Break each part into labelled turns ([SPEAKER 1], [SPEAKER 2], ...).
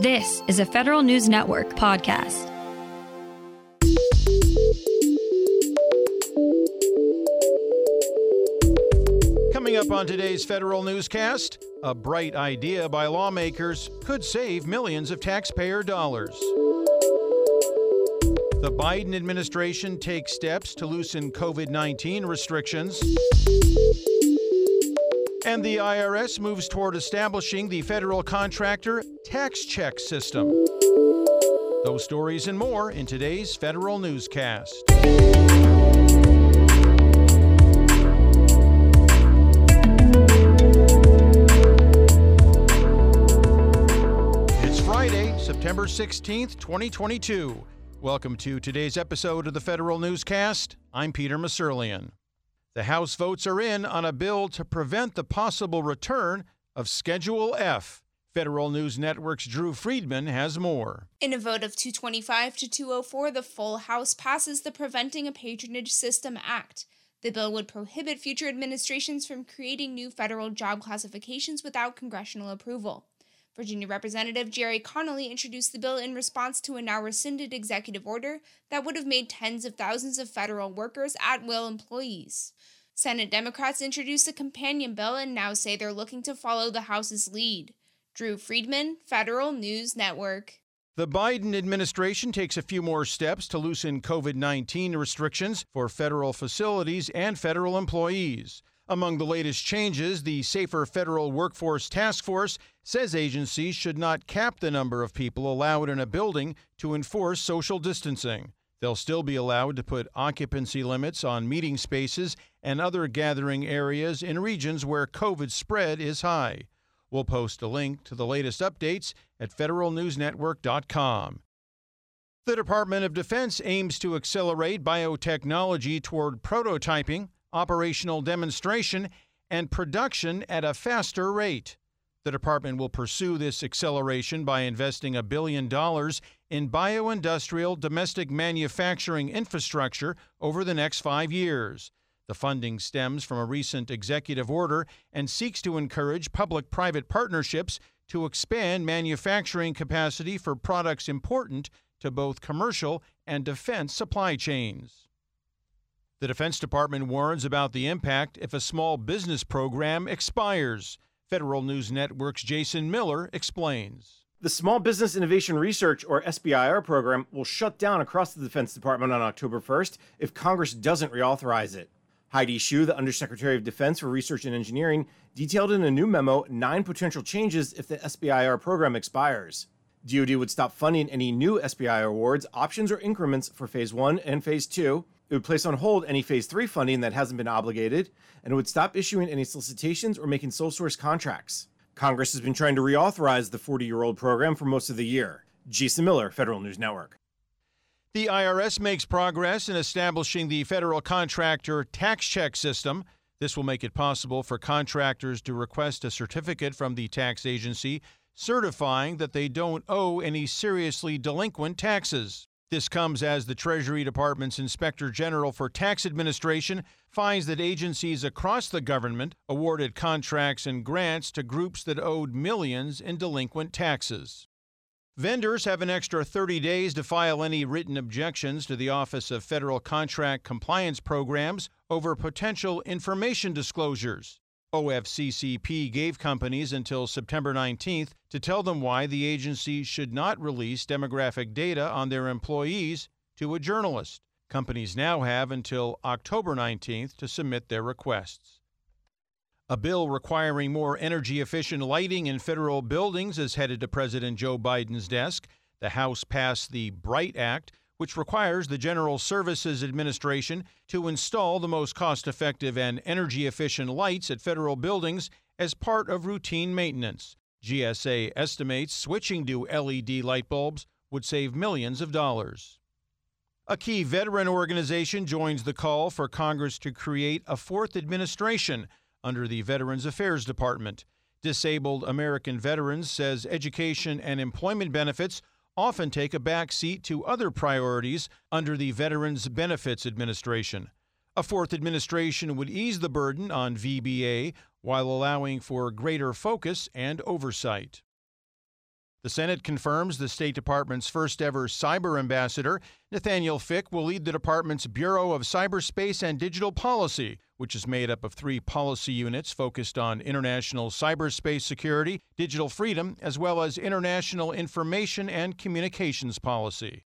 [SPEAKER 1] This is a Federal News Network podcast.
[SPEAKER 2] Coming up on today's Federal Newscast, a bright idea by lawmakers could save millions of taxpayer dollars. The Biden administration takes steps to loosen COVID 19 restrictions. And the IRS moves toward establishing the federal contractor tax check system. Those stories and more in today's Federal Newscast. It's Friday, September 16th, 2022. Welcome to today's episode of the Federal Newscast. I'm Peter Musurlian. The House votes are in on a bill to prevent the possible return of Schedule F. Federal News Network's Drew Friedman has more.
[SPEAKER 3] In a vote of 225 to 204, the full House passes the Preventing a Patronage System Act. The bill would prohibit future administrations from creating new federal job classifications without congressional approval. Virginia Representative Gerry Connolly introduced the bill in response to a now rescinded executive order that would have made tens of thousands of federal workers at will employees. Senate Democrats introduced a companion bill and now say they're looking to follow the House's lead. Drew Friedman, Federal News Network.
[SPEAKER 2] The Biden administration takes a few more steps to loosen COVID 19 restrictions for federal facilities and federal employees. Among the latest changes, the Safer Federal Workforce Task Force says agencies should not cap the number of people allowed in a building to enforce social distancing. They'll still be allowed to put occupancy limits on meeting spaces and other gathering areas in regions where COVID spread is high. We'll post a link to the latest updates at federalnewsnetwork.com. The Department of Defense aims to accelerate biotechnology toward prototyping, operational demonstration, and production at a faster rate. The department will pursue this acceleration by investing a billion dollars in bioindustrial domestic manufacturing infrastructure over the next five years. The funding stems from a recent executive order and seeks to encourage public private partnerships to expand manufacturing capacity for products important to both commercial and defense supply chains. The Defense Department warns about the impact if a small business program expires. Federal News Network's Jason Miller explains.
[SPEAKER 4] The Small Business Innovation Research, or SBIR program, will shut down across the Defense Department on October 1st if Congress doesn't reauthorize it. Heidi Shyu, the Undersecretary of Defense for Research and Engineering, detailed in a new memo nine potential changes if the SBIR program expires. DoD would stop funding any new SBIR awards, options, or increments for Phase 1 and Phase 2. It would place on hold any Phase 3 funding that hasn't been obligated, and it would stop issuing any solicitations or making sole source contracts. Congress has been trying to reauthorize the 40 year old program for most of the year. Jason Miller, Federal News Network.
[SPEAKER 2] The IRS makes progress in establishing the federal contractor tax check system. This will make it possible for contractors to request a certificate from the tax agency certifying that they don't owe any seriously delinquent taxes. This comes as the Treasury Department's Inspector General for Tax Administration finds that agencies across the government awarded contracts and grants to groups that owed millions in delinquent taxes. Vendors have an extra 30 days to file any written objections to the Office of Federal Contract Compliance Programs over potential information disclosures. OFCCP gave companies until September 19th to tell them why the agency should not release demographic data on their employees to a journalist. Companies now have until October 19th to submit their requests. A bill requiring more energy efficient lighting in federal buildings is headed to President Joe Biden's desk. The House passed the BRIGHT Act, which requires the General Services Administration to install the most cost effective and energy efficient lights at federal buildings as part of routine maintenance. GSA estimates switching to LED light bulbs would save millions of dollars. A key veteran organization joins the call for Congress to create a fourth administration under the Veterans Affairs Department. Disabled American Veterans says education and employment benefits often take a back seat to other priorities under the Veterans Benefits Administration. A fourth administration would ease the burden on VBA while allowing for greater focus and oversight. The Senate confirms the State Department's first ever cyber ambassador. Nathaniel Fick will lead the department's Bureau of Cyberspace and Digital Policy, which is made up of three policy units focused on international cyberspace security, digital freedom, as well as international information and communications policy.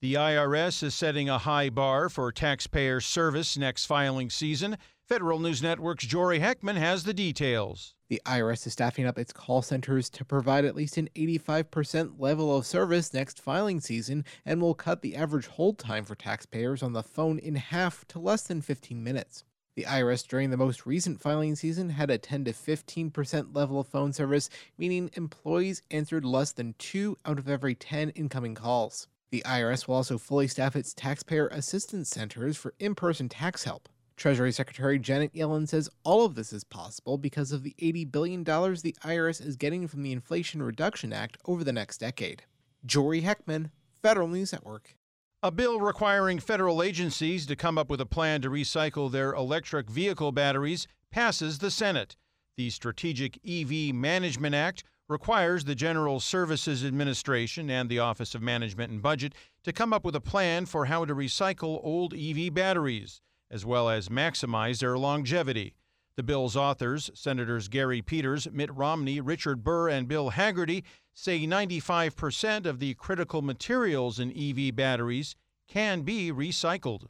[SPEAKER 2] The IRS is setting a high bar for taxpayer service next filing season. Federal News Network's Jory Heckman has the details.
[SPEAKER 5] The IRS is staffing up its call centers to provide at least an 85% level of service next filing season and will cut the average hold time for taxpayers on the phone in half to less than 15 minutes. The IRS during the most recent filing season had a 10 to 15% level of phone service, meaning employees answered less than 2 out of every 10 incoming calls. The IRS will also fully staff its taxpayer assistance centers for in person tax help. Treasury Secretary Janet Yellen says all of this is possible because of the $80 billion the IRS is getting from the Inflation Reduction Act over the next decade. Jory Heckman, Federal News Network.
[SPEAKER 2] A bill requiring federal agencies to come up with a plan to recycle their electric vehicle batteries passes the Senate. The Strategic EV Management Act requires the General Services Administration and the Office of Management and Budget to come up with a plan for how to recycle old EV batteries, as well as maximize their longevity. The bill's authors, Senators Gary Peters, Mitt Romney, Richard Burr, and Bill Hagerty, say 95% of the critical materials in EV batteries can be recycled.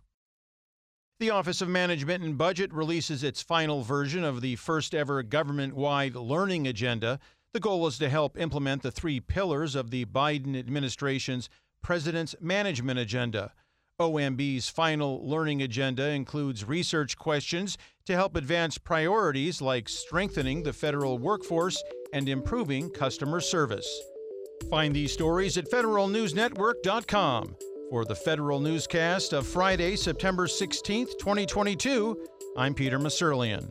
[SPEAKER 2] The Office of Management and Budget releases its final version of the first ever government wide learning agenda. The goal is to help implement the three pillars of the Biden administration's President's Management Agenda. OMB's final learning agenda includes research questions to help advance priorities like strengthening the federal workforce and improving customer service. Find these stories at federalnewsnetwork.com. For the Federal Newscast of Friday, September 16th, 2022, I'm Peter Musurlian.